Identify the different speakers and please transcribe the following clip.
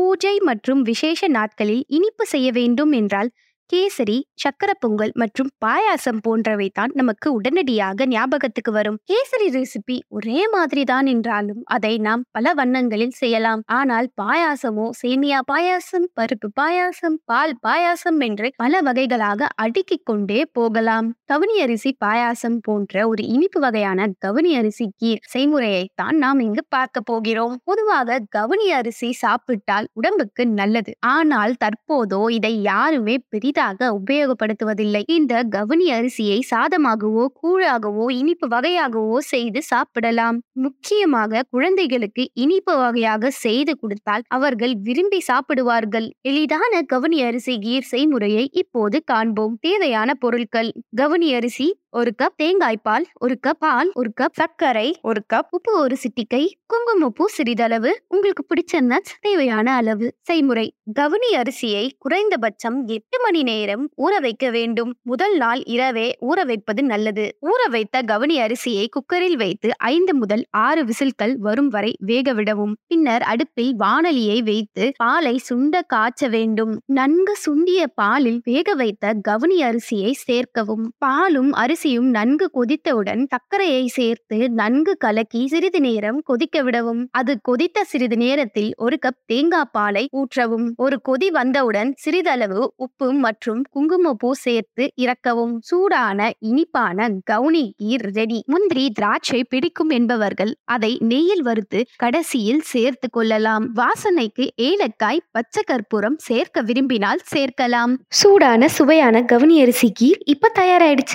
Speaker 1: பூஜை மற்றும் விசேஷ நாட்களில் இனிப்பு செய்ய வேண்டும் என்றால் கேசரி சக்கர பொங்கல் மற்றும் பாயாசம் போன்றவை தான் நமக்கு உடனடியாக ஞாபகத்துக்கு வரும். கேசரி ரெசிபி ஒரே மாதிரி தான் என்றாலும் அதை நாம் பல வண்ணங்களில் செய்யலாம். ஆனால் பாயாசமோ சேமியா பாயாசம் பருப்பு பாயாசம் பால் பாயாசம் என்று பல வகைகளாக அடுக்கிக் கொண்டே போகலாம். கவுனி அரிசி பாயாசம் போன்ற ஒரு இனிப்பு வகையான கவுனி அரிசி கீர் செய்முறையை தான் நாம் இங்கு பார்க்க போகிறோம். பொதுவாக கவுனி அரிசி சாப்பிட்டால் உடம்புக்கு நல்லது. ஆனால் தற்போதோ இதை யாருமே பெரிதாக உபயோகப்படுத்துவதில்லை. இந்த கவனி அரிசியை சாதமாகவோ கூழாகவோ இனிப்பு வகையாகவோ செய்து சாப்பிடலாம். முக்கியமாக குழந்தைகளுக்கு இனிப்பு வகையாக செய்து கொடுத்தால் அவர்கள் விரும்பி சாப்பிடுவார்கள். எளிதான கவுனி அரிசி கீர் செய்முறையை இப்போது காண்போம். தேவையான பொருட்கள். கவனி அரிசி ஒரு கப் தேங்காய் பால் ஒரு கப் பால் ஒரு கப் சர்க்கரை ஒரு கப் உப்பு ஒரு சிட்டிகை குங்குமப்பூ சிறிதளவு. உங்களுக்கு பிடிச்ச நட்ஸ் தேவையான அளவு. செய்முறை. கவுனி அரிசியை குறைந்தபட்சம் எட்டு மணி நேரம் ஊற வைக்க வேண்டும். முதல் நாள் இரவே ஊற வைப்பது நல்லது. ஊற வைத்த கவுனி அரிசியை குக்கரில் வைத்து ஐந்து முதல் ஆறு விசில்கள் வரும் வரை வேக விடவும். பின்னர் அடுப்பில் வானலியை வைத்து பாலை சுண்ட காய்ச்ச வேண்டும். நன்கு சுண்டிய பாலில் வேக வைத்த கவுனி அரிசியை சேர்க்கவும். பாலும் அரிசி அரிசியும் நன்கு கொதித்தவுடன் சர்க்கரையை சேர்த்து நன்கு கலக்கி சிறிது நேரம் கொதிக்க விடவும். அது கொதித்த சிறிது நேரத்தில் ஒரு கப் தேங்காய் பாலை ஊற்றவும். ஒரு கொதி வந்தவுடன் சிறிதளவு உப்பு மற்றும் குங்குமப்பூ சேர்த்து இறக்கவும். சூடான இனிப்பான கவுனி கீர் ரெடி முந்திரி திராட்சை பிடிக்கும் என்பவர்கள் அதை நெய்யில் வறுத்து கடைசியில் சேர்த்து கொள்ளலாம். வாசனைக்கு ஏலக்காய் பச்சை கற்பூரம் சேர்க்க விரும்பினால் சேர்க்கலாம். சூடான சுவையான கவுனி அரிசி கீர் இப்ப தயாராயிடுச்சு.